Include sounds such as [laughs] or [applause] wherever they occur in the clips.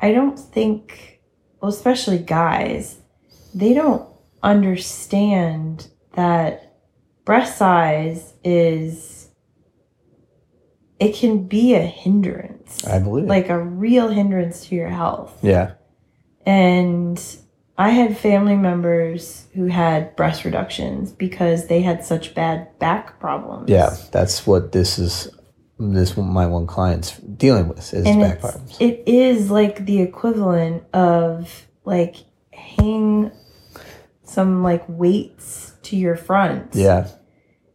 I don't think, well, especially guys, they don't understand that breast size is, it can be a hindrance, I believe like a real hindrance to your health. yeah. And I had family members who had breast reductions because they had such bad back problems. Yeah, that's what this is. This one my one client's dealing with is and back problems. it is like the equivalent of like hang some like weights to your front Yeah,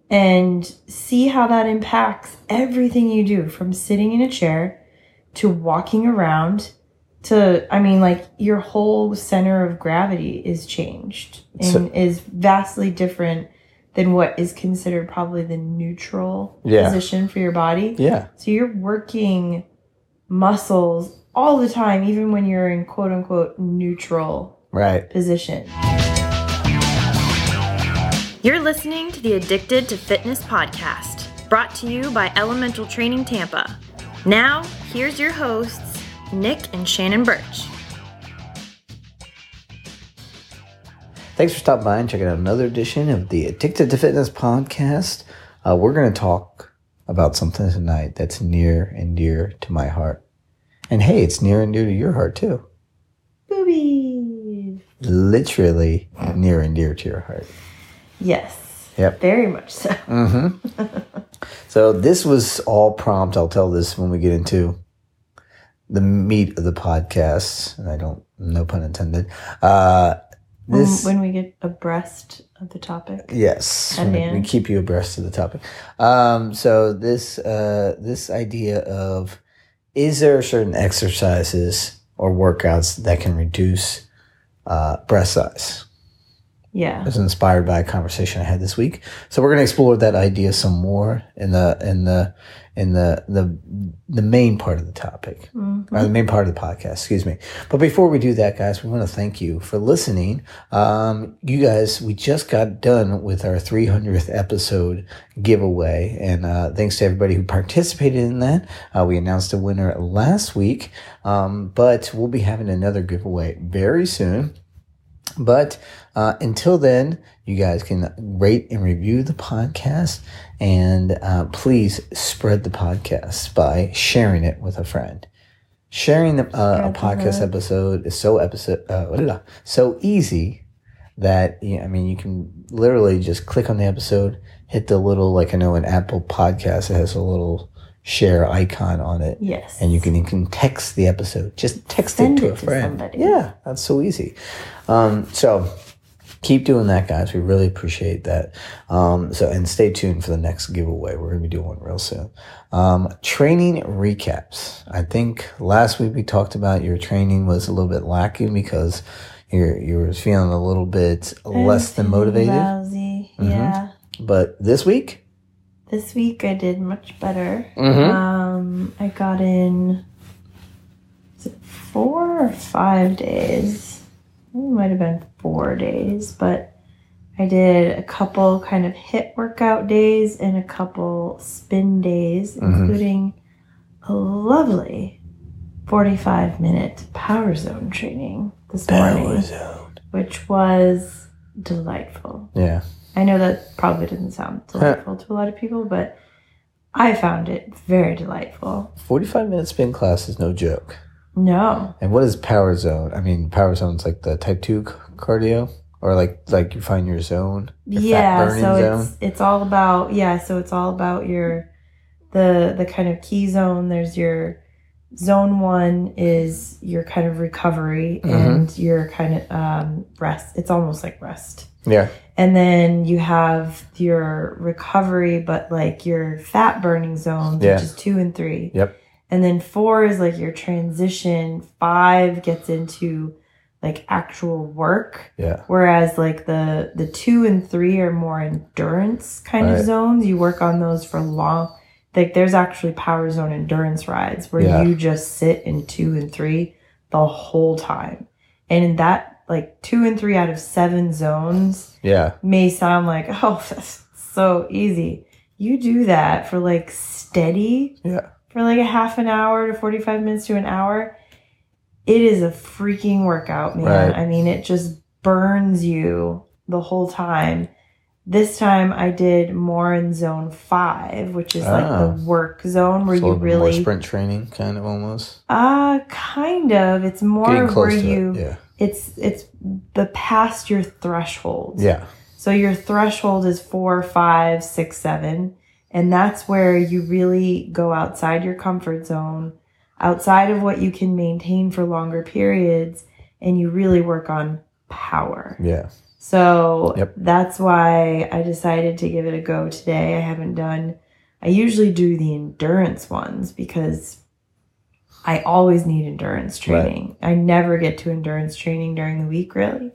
and see how that impacts everything you do from sitting in a chair to walking around to i mean like your whole center of gravity is changed and So- is vastly different than what is considered probably the neutral Yeah. position for your body yeah, so you're working muscles all the time, even when you're in quote unquote neutral right. position. You're listening to the Addicted to Fitness podcast, brought to you by Elemental Training Tampa. Now, here's your hosts, Nick and Shannon Birch. Thanks for stopping by and checking out another edition of the Addicted to Fitness podcast. Uh, we're going to talk about something tonight that's near and dear to my heart, and hey, it's near and dear to your heart too. Boobies. Literally near and dear to your heart. Yes. Yep. Very much so. Mm-hmm. [laughs] so this was all prompt. I'll tell this when we get into the meat of the podcast, and I don't, no pun intended. Uh, this, when we get abreast of the topic. yes, we, we keep you abreast of the topic. Um, so this, uh, this idea of is there certain exercises or workouts that can reduce uh, breast size? Yeah. was inspired by a conversation I had this week. So we're going to explore that idea some more in the in the in the the the main part of the topic, Mhm. or the main part of the podcast. Excuse me. But before we do that, guys, we want to thank you for listening. Um, you guys, we just got done with our 300th episode giveaway, and uh, thanks to everybody who participated in that. Uh, we announced a winner last week, um, but we'll be having another giveaway very soon. But uh, until then, you guys can rate and review the podcast, and uh, please spread the podcast by sharing it with a friend. Sharing the, uh, a podcast episode is so episode uh, so easy that yeah, I mean you can literally just click on the episode, hit the little like I know in Apple Podcast it has a little share icon on it, Yes. and you can you can text the episode. Just text Send it to it a friend. somebody. Yeah, that's so easy. Um, so keep doing that, guys. We really appreciate that. Um, so and stay tuned for the next giveaway. We're gonna be doing one real soon. Um, training recaps. I think last week we talked about your training was a little bit lacking because you're you were feeling a little bit less than motivated. Lousy. Mhm. Yeah. But this week, This week I did much better. Mhm. Um, I got in is it four or five days. It might have been four days, but I did a couple kind of HIIT workout days and a couple spin days, Mhm. including a lovely 45 minute power zone training this morning, zone. which was delightful. Yeah. I know that probably doesn't sound delightful to a lot of people, but I found it very delightful. Forty-five minute spin class is no joke. No. And what is power zone? I mean, power zone's like the type two cardio, or like like you find your zone, your yeah, so zone. it's it's all about yeah, so it's all about your the the kind of key zone. There's your zone one is your kind of recovery Mhm. and your kind of um rest. It's almost like rest. Yeah, And then you have your recovery, but like your fat burning zones, Yeah. which is two and three. Yep. And then four is like your transition. Five gets into like actual work. yeah, Whereas like the the two and three are more endurance kind Right. of zones. You work on those for long. Like there's actually power zone endurance rides where Yeah. you just sit in two and three the whole time. And in that like two and three out of seven zones yeah, may sound like, [laughs] oh, that's so easy. You do that for like steady yeah. for like a half an hour to 45 minutes to an hour. it is a freaking workout, man. Right. I mean, it just burns you the whole time. This time I did more in zone five, which is like Ah. the work zone where you really sprint training, kind of almost. uh kind of. It's more where you it. Yeah. It's it's the past your threshold. Yeah. So your threshold is four, five, six, seven. And that's where you really go outside your comfort zone, outside of what you can maintain for longer periods, and you really work on power. Yeah. So Yep. that's why I decided to give it a go today. I haven't done, I usually do the endurance ones because I always need endurance training. I never get to endurance training during the week, really.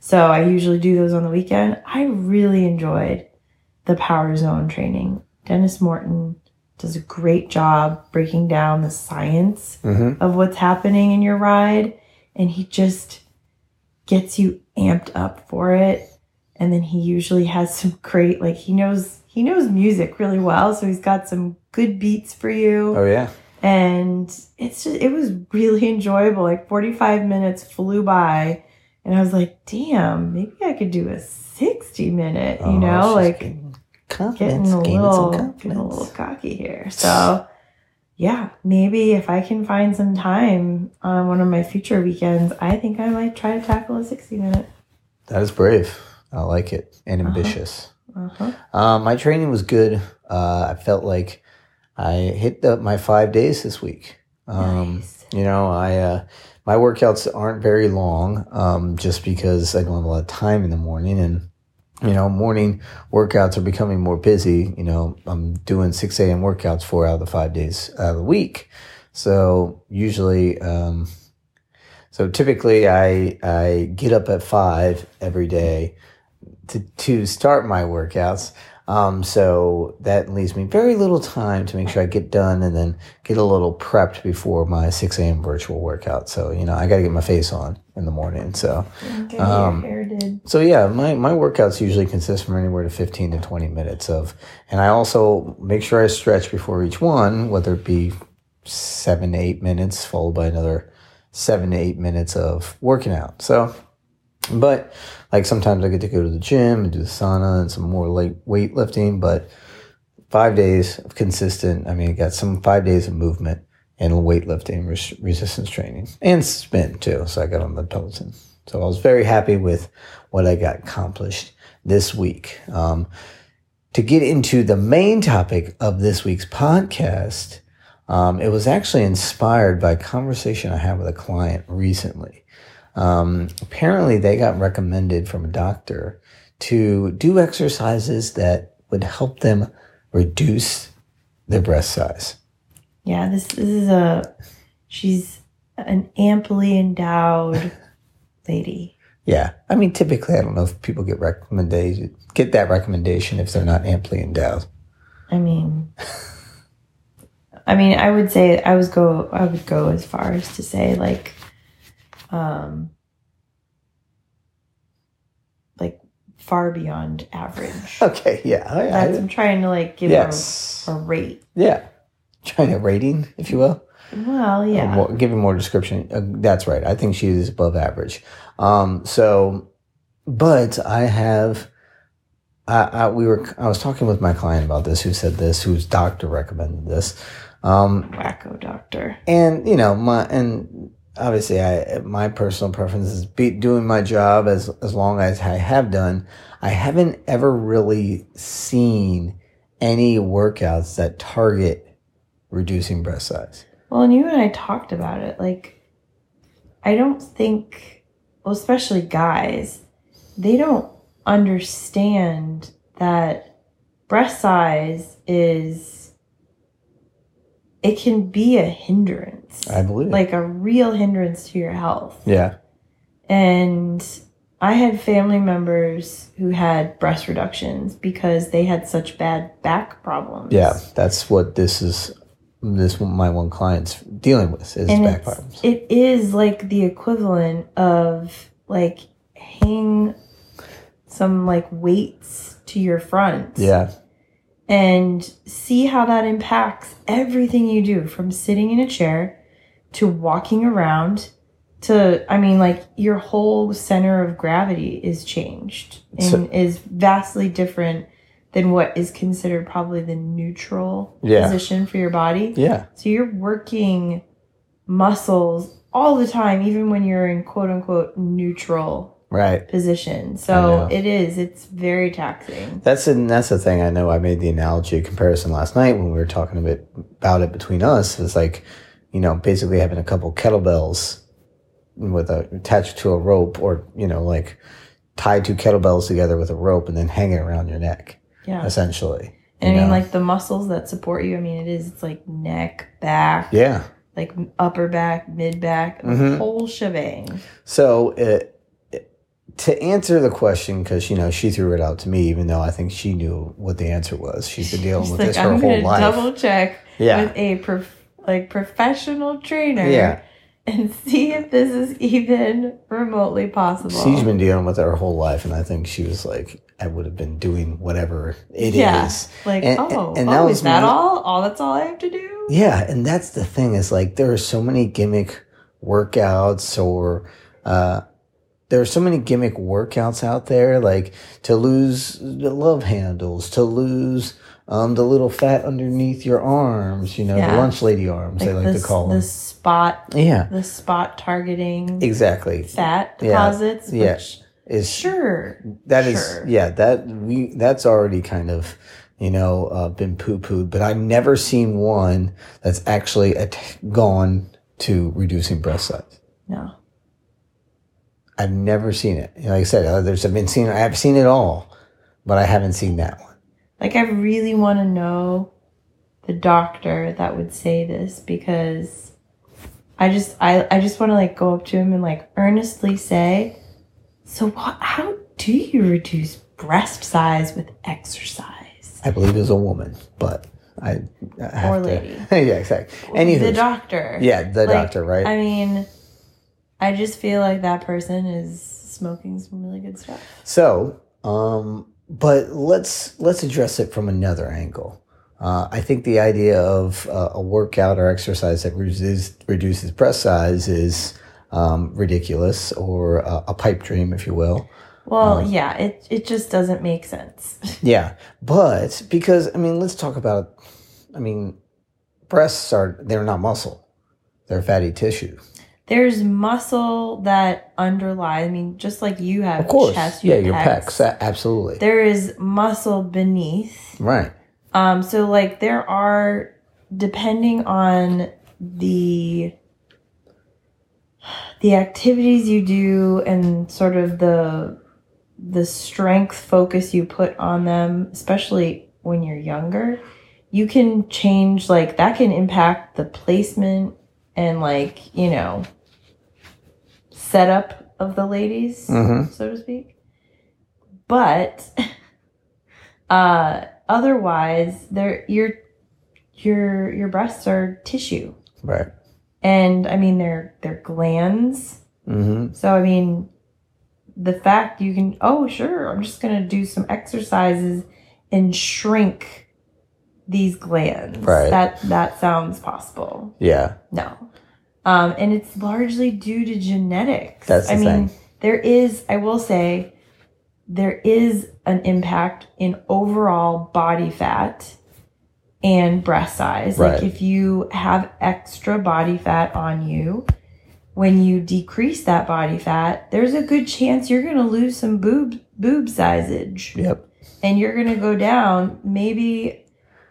So I usually do those on the weekend. I really enjoyed the power zone training. Denis Morton does a great job breaking down the science Mm-hmm. of what's happening in your ride and he just gets you amped up for it and then he usually has [laughs] some great like he knows he knows music really well so he's got some good beats for you Oh yeah. And it's just it was really enjoyable like 45 minutes flew by and i was like damn maybe i could do a 60 minute you Oh, know like getting getting a little getting a little cocky here. So yeah, maybe if I can find some time on one of my future weekends, I think I might try to tackle a 60 minute. That is brave. I like it and Uh-huh. ambitious. Uh-huh. Um, my training was good. Uh, I felt like I hit the, my five days this week. Um, Nice. You know, I uh, my workouts aren't very long, um, just because I don't have a lot of time in the morning, and you know, morning workouts are becoming more busy. You know, I'm doing six a.m. workouts four out of the five days out of the week, so usually. Um, so typically, I I get up at five every day to to start my workouts. Um, so that leaves me very little time to make sure I get done and then get a little prepped before my 6 a.m. virtual workout. So, you know, I got to get my face on in the morning. So, Okay, Um, your hair did. so yeah, my, my workouts usually consist from anywhere to 15 to 20 minutes of, and I also make sure I stretch before each one, whether it be seven to eight minutes followed by another seven to eight minutes of working out. So, but like sometimes I get to go to the gym and do the sauna and some more light weightlifting, but five days of consistent. I mean, I got some five days of movement and weightlifting, res- resistance training, and spin too. So I got on the Peloton. So I was very happy with what I got accomplished this week. Um, to get into the main topic of this week's podcast, um, it was actually inspired by a conversation I had with a client recently. Um, apparently, they got recommended from a doctor to do exercises that would help them reduce their breast size. Yeah, this, this is a, she's an amply endowed [laughs] lady. Yeah, I mean, typically, I don't know if people get recommendation get that recommendation if they're not amply endowed. I mean, I mean, I would say I was go. I would go as far as to say like, um, like far beyond average. [laughs] Okay, yeah, I, I'm trying to like give yes, a, a rate. yeah, trying a rating, if you will. Well, yeah, more, giving more description. Uh, that's right. I think she is above average. Um, so, but I have, I, I, we were, I was talking with my client about this, who said this, whose doctor recommended this. Um, wacko doctor. and you know, my, and obviously I, my personal preference is be doing my job as, as long as I have done. I haven't ever really seen any workouts that target reducing breast size. Well, and you and I talked about it. Like, I don't think, well, especially guys, they don't understand that breast size is, it can be a hindrance, I believe. like a real hindrance to your health. yeah. And I had family members who had breast reductions because they had such bad back problems. Yeah, that's what this is. This my one client's dealing with is and back problems. it is like the equivalent of like hang some like weights to your front Yeah, and see how that impacts everything you do from sitting in a chair to walking around to I mean like your whole center of gravity is changed and So- is vastly different than what is considered probably the neutral Yeah. position for your body. Yeah. So you're working muscles all the time, even when you're in quote unquote neutral Right. position. So it is, it's very taxing. That's and that's the thing. I know I made the analogy comparison last night when we were talking a bit about it between us. It's like, you know, basically having a couple kettlebells with a attached to a rope, or you know, like tied two kettlebells together with a rope and then hanging around your neck, Yeah. essentially. And I mean, know? like the muscles that support you, I mean, it is, it's like neck, back, yeah. like upper back, mid back, the Mhm. whole shebang. So it, to answer the question, because you know she threw it out to me, even though I think she knew what the answer was. She's been dealing She's with like, this her I'm whole life. double check Yeah. with a prof- like professional trainer Yeah. and see if this is even remotely possible. She's been dealing with it her whole life, and I think she was like, I would have been doing whatever it is. yeah, like And- oh, and oh, that is was that my- all? All that's all I have to do? Yeah, and that's the thing is like there are so many gimmick workouts or uh there are so many gimmick workouts out there like to lose the love handles, to lose um the little fat underneath your arms, you know, the lunch lady arms they like this, to call them. the spot, Yeah, the spot targeting exactly. fat deposits. Yeah. Which, Is sure, That is, Sure. yeah, that we that's already kind of you know uh, been poo pooed, but I've never seen one that's actually at- gone to reducing breast size. no. I've never seen it. Like I said, uh, there's I've been seen I've seen it all, but I haven't seen that one. Like I really want to know the doctor that would say this because I just I I just want to like go up to him and like earnestly say, "So what how do you reduce breast size with exercise?" I believe it was a woman, but I, I have Or to- lady. [laughs] yeah, exactly. Anywho, the doctor. yeah, the Like, doctor, right? I mean, I just feel like that person is smoking some really good stuff. So, um, but let's let's address it from another angle. Uh, I think the idea of uh, a workout or exercise that reduces, reduces breast size is um, ridiculous, or a, a pipe dream, if you will. Well, Um, yeah, it it just doesn't make sense. [laughs] Yeah, but because I mean, let's talk about. I mean, breasts are they're not muscle; they're fatty tissue. There's muscle that underlies. I mean, just like you have Of course, chest, you yeah, your pecs. pecs, absolutely, There is muscle beneath. right. Um, so like there are, depending on the the activities you do and sort of the the strength focus you put on them, especially when you're younger, you can change like that can impact the placement and like, you know, setup of the ladies, Mm-hmm. so to speak. But [laughs] uh otherwise there your your your breasts are tissue. Right. And I mean they're they're glands. Mm-hmm. So I mean the fact you can oh sure, I'm just gonna do some exercises and shrink these glands. Right. That that sounds possible. Yeah. No. Um, and it's largely due to genetics. That's the I mean, thing. there is, I will say, there is an impact in overall body fat and breast size. Right. Like if you have extra body fat on you, when you decrease that body fat, there's a good chance you're going to lose some boob boob sizage. Yep. and you're gonna go down maybe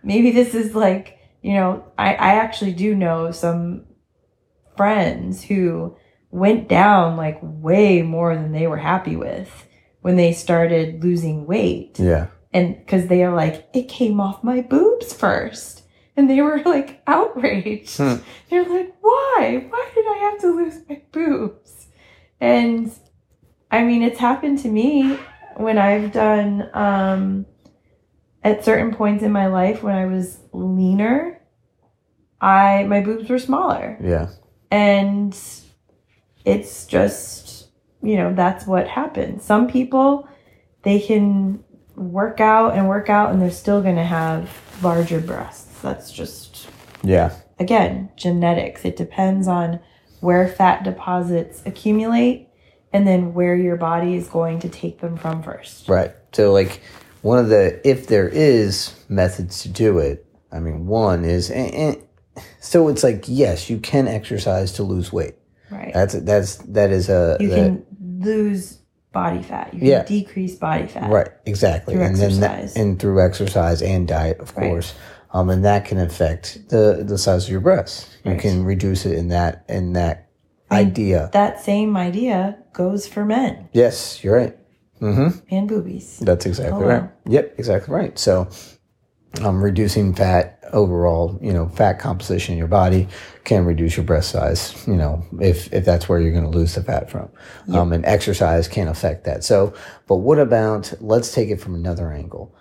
maybe this is like you know i i actually do know some friends who went down like way more than they were happy with when they started losing weight. Yeah. and because they are like it came off my boobs first. And they were like outraged. Hmm. they're like why? Why did i have to lose my boobs? And i mean it's happened to me when i've done um at certain points in my life when i was leaner i my boobs were smaller Yeah. and it's just you know that's what happens some people they can work out and work out and they're still going to have larger breasts that's just Yeah. again genetics it depends on where fat deposits accumulate and then where your body is going to take them from first. Right. So, like, one of the, if there is methods to do it, I mean, one is, and, and, so it's like, yes, you can exercise to lose weight. Right. That's, that's, that is a, you that- can lose body fat. You can Yeah. decrease body fat. Right, exactly, Through and then exercise. that, and through exercise and diet, of Right. course, um, and that can affect the the size of your breasts. You Right. can reduce it in that in that idea. That same idea goes for men yes, you're right. Mm-hmm. and boobies. That's exactly Oh, wow. right. Yep, exactly right. So, um, reducing fat overall, you know, fat composition in your body can reduce your breast size. You know, if if that's where you're going to lose the fat from, um, and exercise can affect that. So, but what about? Let's take it from another angle.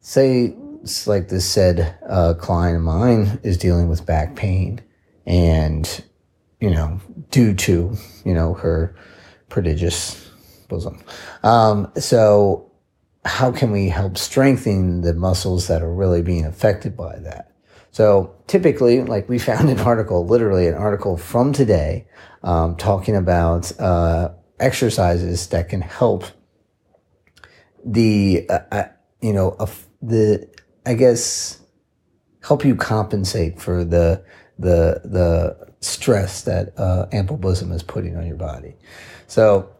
Say, it's like this said uh, client of mine is dealing with back pain, and you know, due to you know her prodigious bosom. Um, so how can we help strengthen the muscles that are really being affected by that? So typically, like we found an article, literally an article from today, um, talking about uh, exercises that can help the, uh, uh, you know, the, I guess, help you compensate for the the the stress that uh, ample bosom is putting on your body. So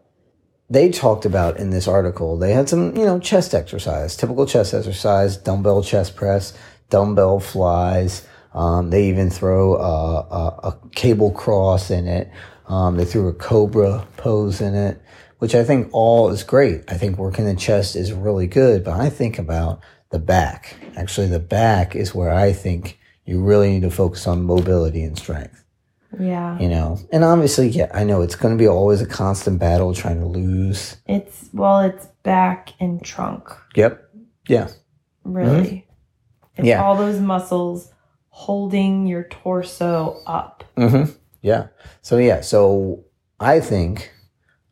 they talked about in this article, they had some, you know, chest exercise, typical chest exercise, dumbbell chest press, dumbbell flies. Um, they even throw a, a, a cable cross in it. Um, they threw a cobra pose in it, which I think all is great. I think working the chest is really good, but I think about the back. Actually, the back is where I think you really need to focus on mobility and strength Yeah. you know and obviously yeah i know it's going to be always a constant battle trying to lose It's well, it's back and trunk, yep yeah really. It's Mm-hmm. Yeah. all those muscles holding your torso up. mm-hmm. yeah so yeah so i think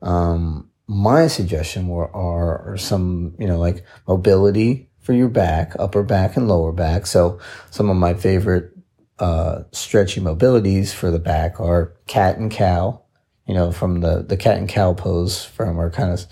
um my suggestion were are, are some you know like mobility for your back upper back and lower back so some of my favorite uh stretchy mobilities for the back are cat and cow you know from the the cat and cow pose from are kind of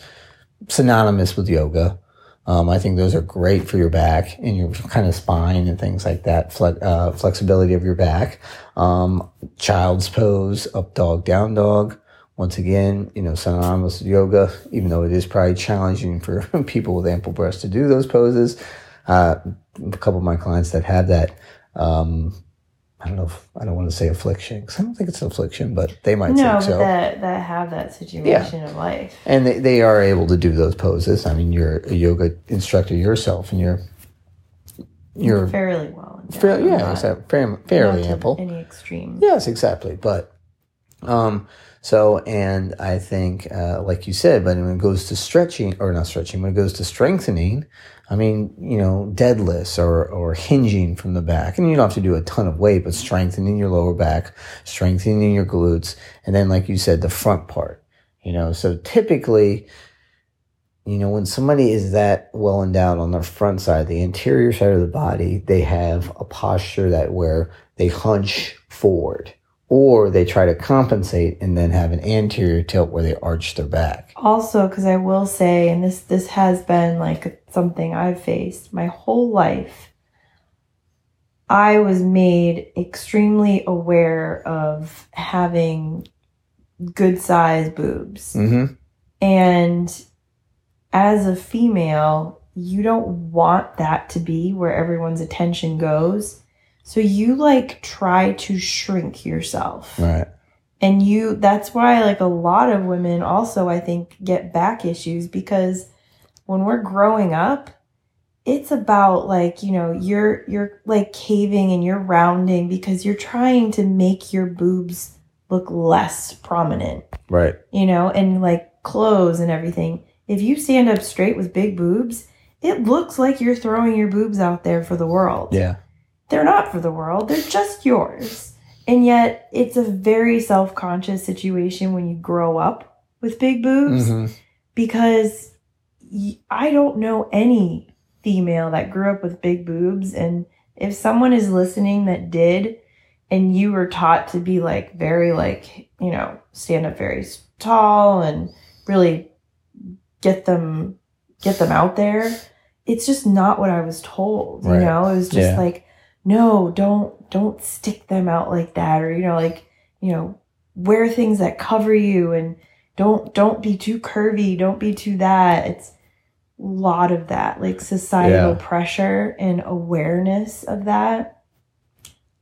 synonymous with yoga Um, I think those are great for your back and your kind of spine and things like that, fle- uh, flexibility of your back. Um, child's pose, up dog, down dog. Once again, you know, synonymous with yoga, even though it is probably challenging for [laughs] people with ample breasts to do those poses. Uh, a couple of my clients that have that, um, I don't know if I don't want to say affliction because I don't think it's an affliction, but they might No, think so that that have that situation of life. and they, they are able to do those poses. I mean, you're a yoga instructor yourself, and you're you're fairly well. fairly yeah, exactly, fairly, fairly not ample. Any extreme. Yes, exactly. But um, so and I think, uh, like you said, but when it goes to stretching or not stretching, when it goes to strengthening, I mean, you know, deadlifts or or hinging from the back, and you don't have to do a ton of weight, but strengthening your lower back, strengthening your glutes, and then, like you said, the front part. You know, so typically. You know, when somebody is that well endowed on their front side, the interior side of the body, they have a posture that where they hunch forward or they try to compensate and then have an anterior tilt where they arch their back. Also, because I will say, and this this has been like something I've faced my whole life. I was made extremely aware of having good size boobs. Mm-hmm. And as a female, you don't want that to be where everyone's attention goes. So you like try to shrink yourself. Right. And you that's why like a lot of women also I think get back issues because when we're growing up, it's about like, you know, you're you're like caving and you're rounding because you're trying to make your boobs look less prominent Right. you know, and like clothes and everything. If you stand up straight with big boobs, it looks like you're throwing your boobs out there for the world. Yeah. They're not for the world, they're just yours. And yet, it's a very self conscious situation when you grow up with big boobs hmm because I don't know any female that grew up with big boobs. And if someone is listening that did, and you were taught to be like very like you know stand up very tall and really get them get them out there it's just not what i was told you know it was just Yeah. like no don't don't stick them out like that or you know like you know wear things that cover you and don't don't be too curvy don't be too that it's a lot of that like societal Yeah. pressure and awareness of that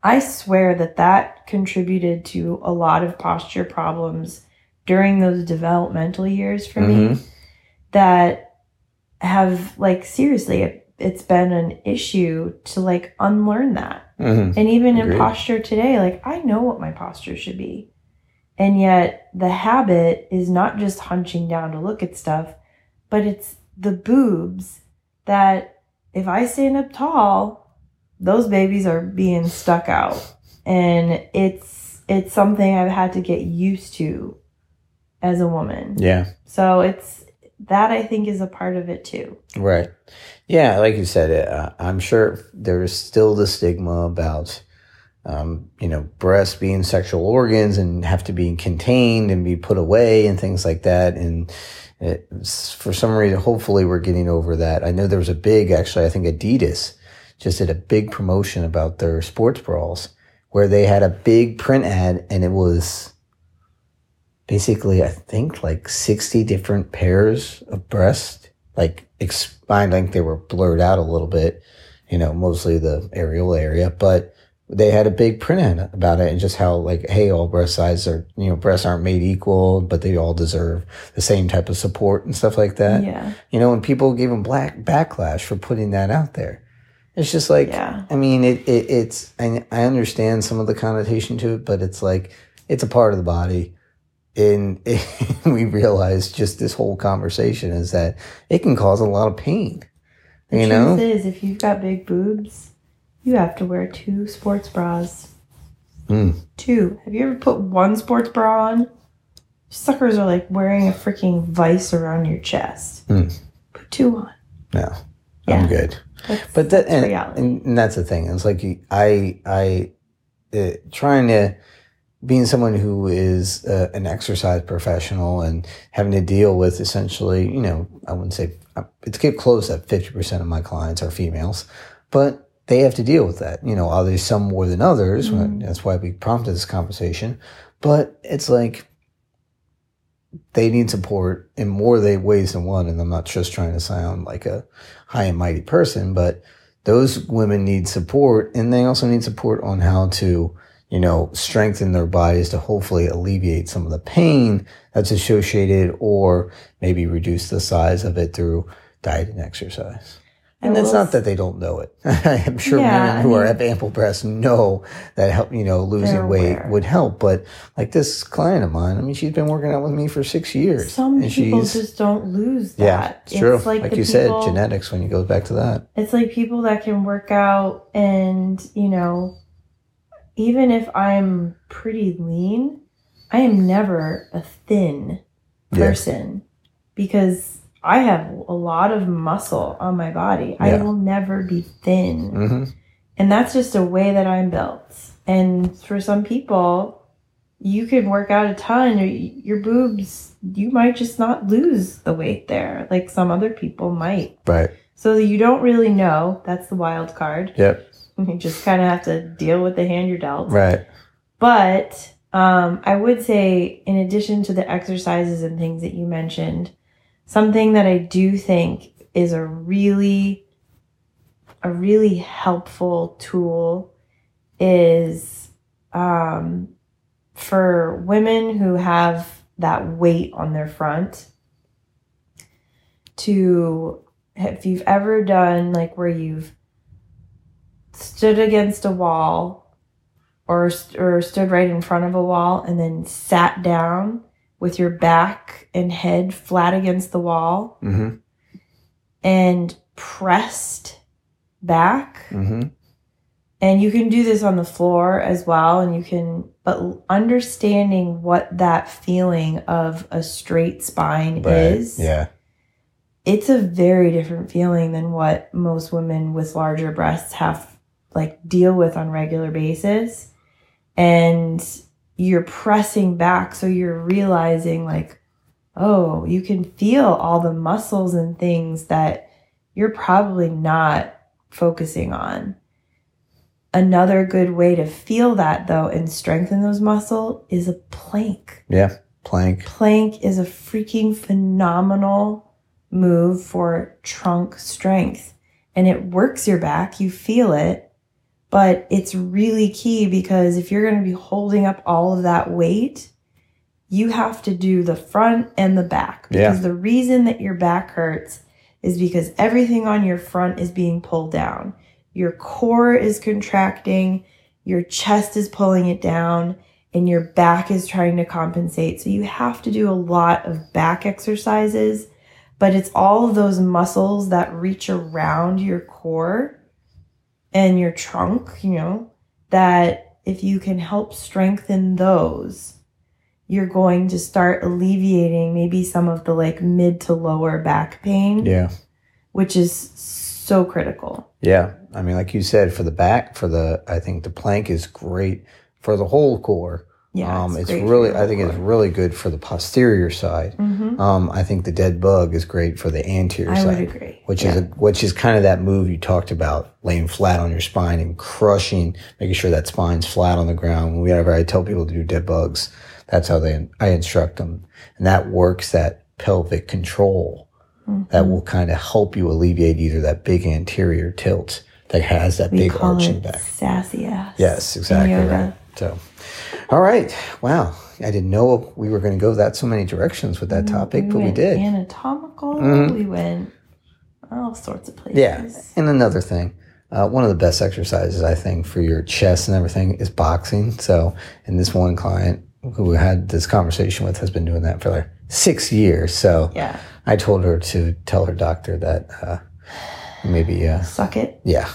i swear that that contributed to a lot of posture problems during those developmental years for me Mhm. that have like seriously it's been an issue to like unlearn that Mhm. and even in posture today, like I know what my posture should be. And yet the habit is not just hunching down to look at stuff, but it's the boobs that if I stand up tall, those babies are being stuck out. And it's it's something I've had to get used to as a woman. Yeah. So it's that I think is a part of it too. Right. Yeah, like you said, uh, I'm sure there's still the stigma about, um, you know, breasts being sexual organs and have to be contained and be put away and things like that. And it's, for some reason, hopefully, we're getting over that. I know there was a big, actually, I think Adidas just did a big promotion about their sports bras where they had a big print ad and it was basically, I think, like 60 different pairs of breasts like ex- I think they were blurred out a little bit, you know, mostly the aerial area, but they had a big print ad about it and just how like, hey, all breast sizes are, you know, breasts aren't made equal, but they all deserve the same type of support and stuff like that. Yeah. You know, and people gave them black backlash for putting that out there. It's just like, Yeah. I mean, it, it it's, I, I understand some of the connotation to it, but it's like, it's a part of the body. [laughs] And we realize just this whole conversation is that it can cause a lot of pain. The you truth know? is, if you've got big boobs, you have to wear two sports bras. Mm. Two. Have you ever put one sports bra on? Suckers are like wearing a freaking vice around your chest. Mm. Put two on. No, Yeah. I'm good. That's, But that and, and that's the thing. It's like I I uh, trying to being someone who is uh, an exercise professional and having to deal with essentially, you know, I wouldn't say uh, it's get close that fifty percent of my clients are females, but they have to deal with that. You know, obviously some more than others. Mhm. That's why we prompted this conversation. But it's like they need support in more they ways than one. And I'm not just trying to sound like a high and mighty person, but those women need support and they also need support on how to, you know, strengthen their bodies to hopefully alleviate some of the pain that's associated or maybe reduce the size of it through diet and exercise. And it's not that they don't know it. [laughs] I'm sure Yeah, women I who are mean- have ample breasts know that help, you know, losing weight aware. would help. But like this client of mine, I mean, she's been working out with me for six years. Some people just don't lose that. yeah, it's true. Like, the you people- said, genetics when you go back to that. It's like people that can work out and, you know, even if I'm pretty lean, I am never a thin Yeah. person because I have a lot of muscle on my body. I will never be thin. hmm And that's just a way that I'm built. And for some people, you could work out a ton, or your boobs, you might just not lose the weight there, like some other people might. Right. So you don't really know. That's the wild card. Yep. [laughs] You just kind of have to deal with the hand you're dealt. Right. But um, I would say, in addition to the exercises and things that you mentioned, something that I do think is a really, a really helpful tool is um, for women who have that weight on their front to if you've ever done like where you've stood against a wall or or stood right in front of a wall and then sat down with your back and head flat against the wall hmm and pressed back hmm and you can do this on the floor as well and you can but understanding what that feeling of a straight spine Right. is Yeah. it's a very different feeling than what most women with larger breasts have like deal with on regular basis and you're pressing back. So you're realizing, like, oh, you can feel all the muscles and things that you're probably not focusing on. Another good way to feel that though and strengthen those muscle is a plank. Yeah. Plank. Plank is a freaking phenomenal move for trunk strength and it works your back. You feel it, but it's really key because if you're going to be holding up all of that weight, you have to do the front and the back because Yeah. the reason that your back hurts is because everything on your front is being pulled down. Your core is contracting, your chest is pulling it down, and your back is trying to compensate. So you have to do a lot of back exercises, but it's all of those muscles that reach around your core and your trunk, you know, that if you can help strengthen those, you're going to start alleviating maybe some of the like mid to lower back pain, Yeah. which is so critical. Yeah. I mean, like you said, for the back, for the, I think the plank is great for the whole core. Yeah, um, it's, great really, I think it's really good for the posterior side. Mhm. Um, I think the dead bug is great for the anterior I side, agree. which Yeah. is a, which is kind of that move you talked about, laying flat on your spine and crushing, making sure that spine's flat on the ground. Whenever I tell people to do dead bugs, that's how they I instruct them, and that works that pelvic control Mm-hmm. that will kind of help you alleviate either that big anterior tilt that has that we big arching back. sassy ass. Yes, exactly right. So, all right. Wow. I didn't know we were going to go that so many directions with that topic, but we did. Mm-hmm. Anatomical. We went all sorts of places. Yeah. And another thing, uh, one of the best exercises I think for your chest and everything is boxing. So, and this one client who we had this conversation with has been doing that for like six years. So, Yeah. I told her to tell her doctor that uh, maybe, uh, Suck it. yeah,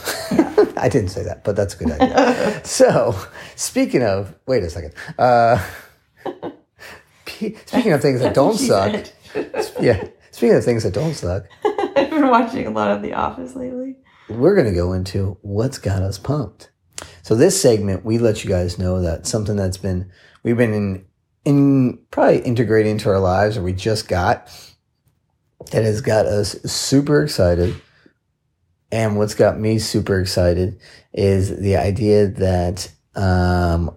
I didn't say that, but that's a good idea. [laughs] so, speaking of, wait a second. Uh, [laughs] pe- speaking of things that [laughs] don't suck, yeah. Speaking of things that don't suck, I've been watching a lot of The Office lately. we're going to go into what's got us pumped. So this segment, we let you guys know that something that's been we've been in, in probably integrating into our lives, or we just got that has got us super excited. And what's got me super excited is the idea that um,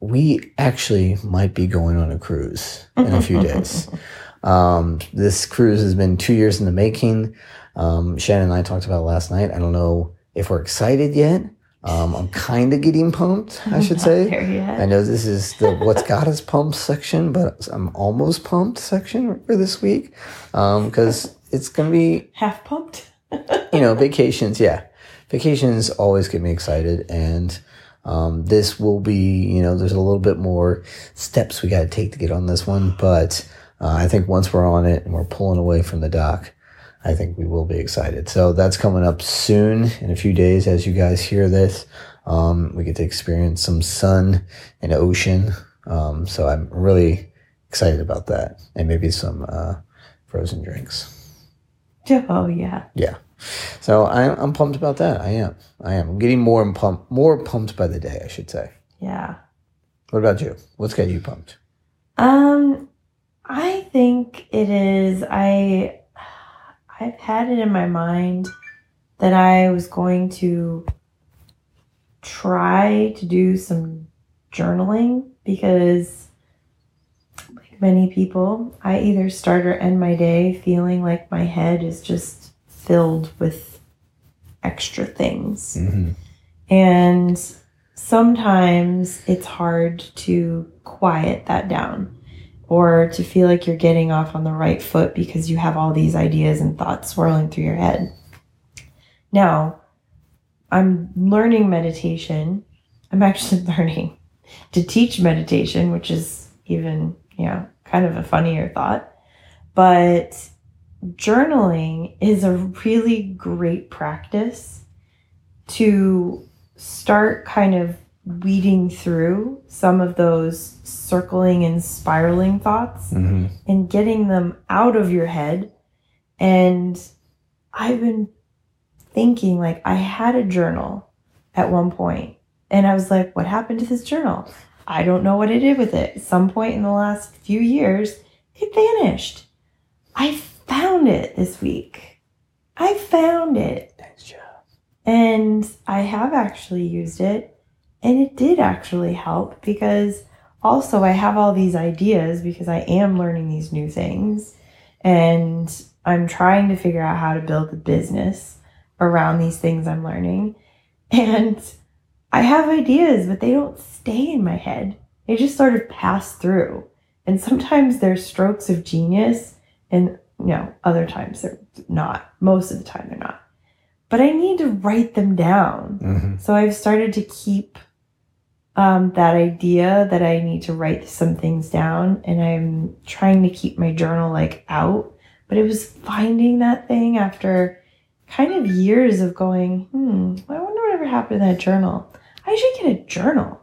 we actually might be going on a cruise in a few days. [laughs] Um, this cruise has been two years in the making. Um, Shannon and I talked about it last night. I don't know if we're excited yet. Um, I'm kind of getting pumped, I [laughs] should say. I know this is the what's got us pumped section, but I'm almost pumped section for this week because it's going to be Half pumped. You know, vacations, yeah. Vacations always get me excited. And um, this will be, you know, there's a little bit more steps we got to take to get on this one. But uh, I think once we're on it and we're pulling away from the dock, I think we will be excited. So that's coming up soon in a few days as you guys hear this. Um, we get to experience some sun and ocean. Um, so I'm really excited about that. And maybe some uh, frozen drinks. [laughs] Oh yeah. Yeah. So I'm I'm pumped about that. I am. I am. I'm getting more and pumped, more pumped by the day, I should say. Yeah. What about you? What's got you pumped? Um, I think it is. I I've had it in my mind that I was going to try to do some journaling because, many people, I either start or end my day feeling like my head is just filled with extra things. Mm-hmm. And sometimes it's hard to quiet that down or to feel like you're getting off on the right foot because you have all these ideas and thoughts swirling through your head. Now, I'm learning meditation. I'm actually [laughs] learning to teach meditation, which is even, you know, kind of a funnier thought. But journaling is a really great practice to start kind of weeding through some of those circling and spiraling thoughts Mm-hmm. and getting them out of your head. And I've been thinking like I had a journal at one point And I was like, what happened to this journal? I don't know what I did with it. At some point in the last few years, it vanished. I found it this week. I found it. Nice job. And I have actually used it. And it did actually help because also I have all these ideas because I am learning these new things. And I'm trying to figure out how to build a business around these things I'm learning. [laughs] And I have ideas, but they don't stay in my head. They just sort of pass through. And sometimes they're strokes of genius, and you know, other times they're not. Most of the time they're not. But I need to write them down. hmm So I've started to keep um, that idea that I need to write some things down, and I'm trying to keep my journal like out. But it was finding that thing after kind of years of going, hmm, I wonder whatever happened to that journal. I should get a journal.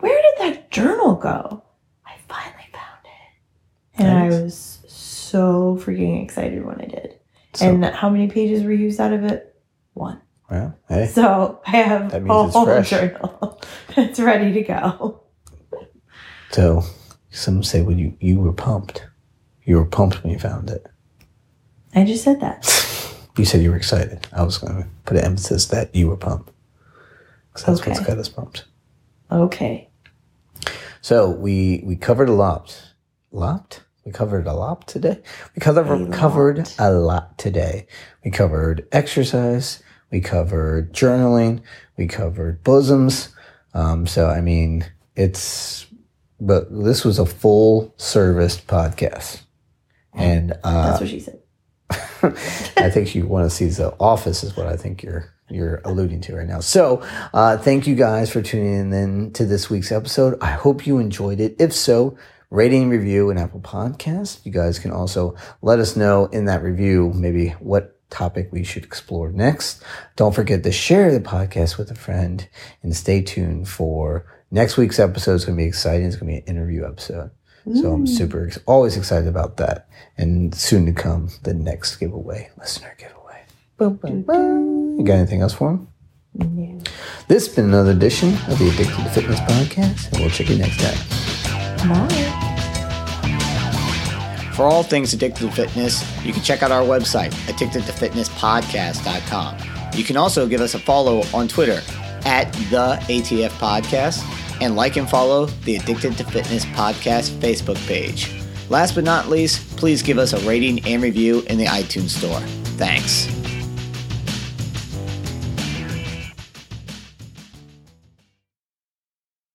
Where did that journal go? I finally found it. And Nice. I was so freaking excited when I did. So, and how many pages were used out of it? One. well, hey, So I have a whole fresh. journal. [laughs] it's ready to go. so some say when you you were pumped, you were pumped when you found it. I just said that. [laughs] You said you were excited. I was going to put an emphasis that you were pumped. 'Cause that's what's got us pumped. Okay. So we we covered a lot. Lot? We covered a lot today. We covered A covered lot. a lot today. We covered exercise. We covered journaling. We covered bosoms. Um, so I mean, it's but this was a full serviced podcast, and uh, That's what she said. [laughs] I think you want to see the office is what I think you're you're alluding to right now. So, uh, thank you guys for tuning in to this week's episode. I hope you enjoyed it. If so, rating review an Apple Podcast. You guys can also let us know in that review maybe what topic we should explore next. Don't forget to share the podcast with a friend and stay tuned for next week's episode. It's going to be exciting. It's going to be an interview episode. So I'm super always excited about that. And soon to come, the next giveaway, listener giveaway. Boom, boom, boom. You got anything else for him? Yeah. This has been another edition of the Addicted to Fitness podcast, and we'll check you next time. Bye. For all things addicted to fitness, you can check out our website, addictedtofitnesspodcast.com. You can also give us a follow on Twitter at the ATF Podcast and like and follow the Addicted to Fitness Podcast Facebook page. Last but not least, please give us a rating and review in the iTunes Store. Thanks.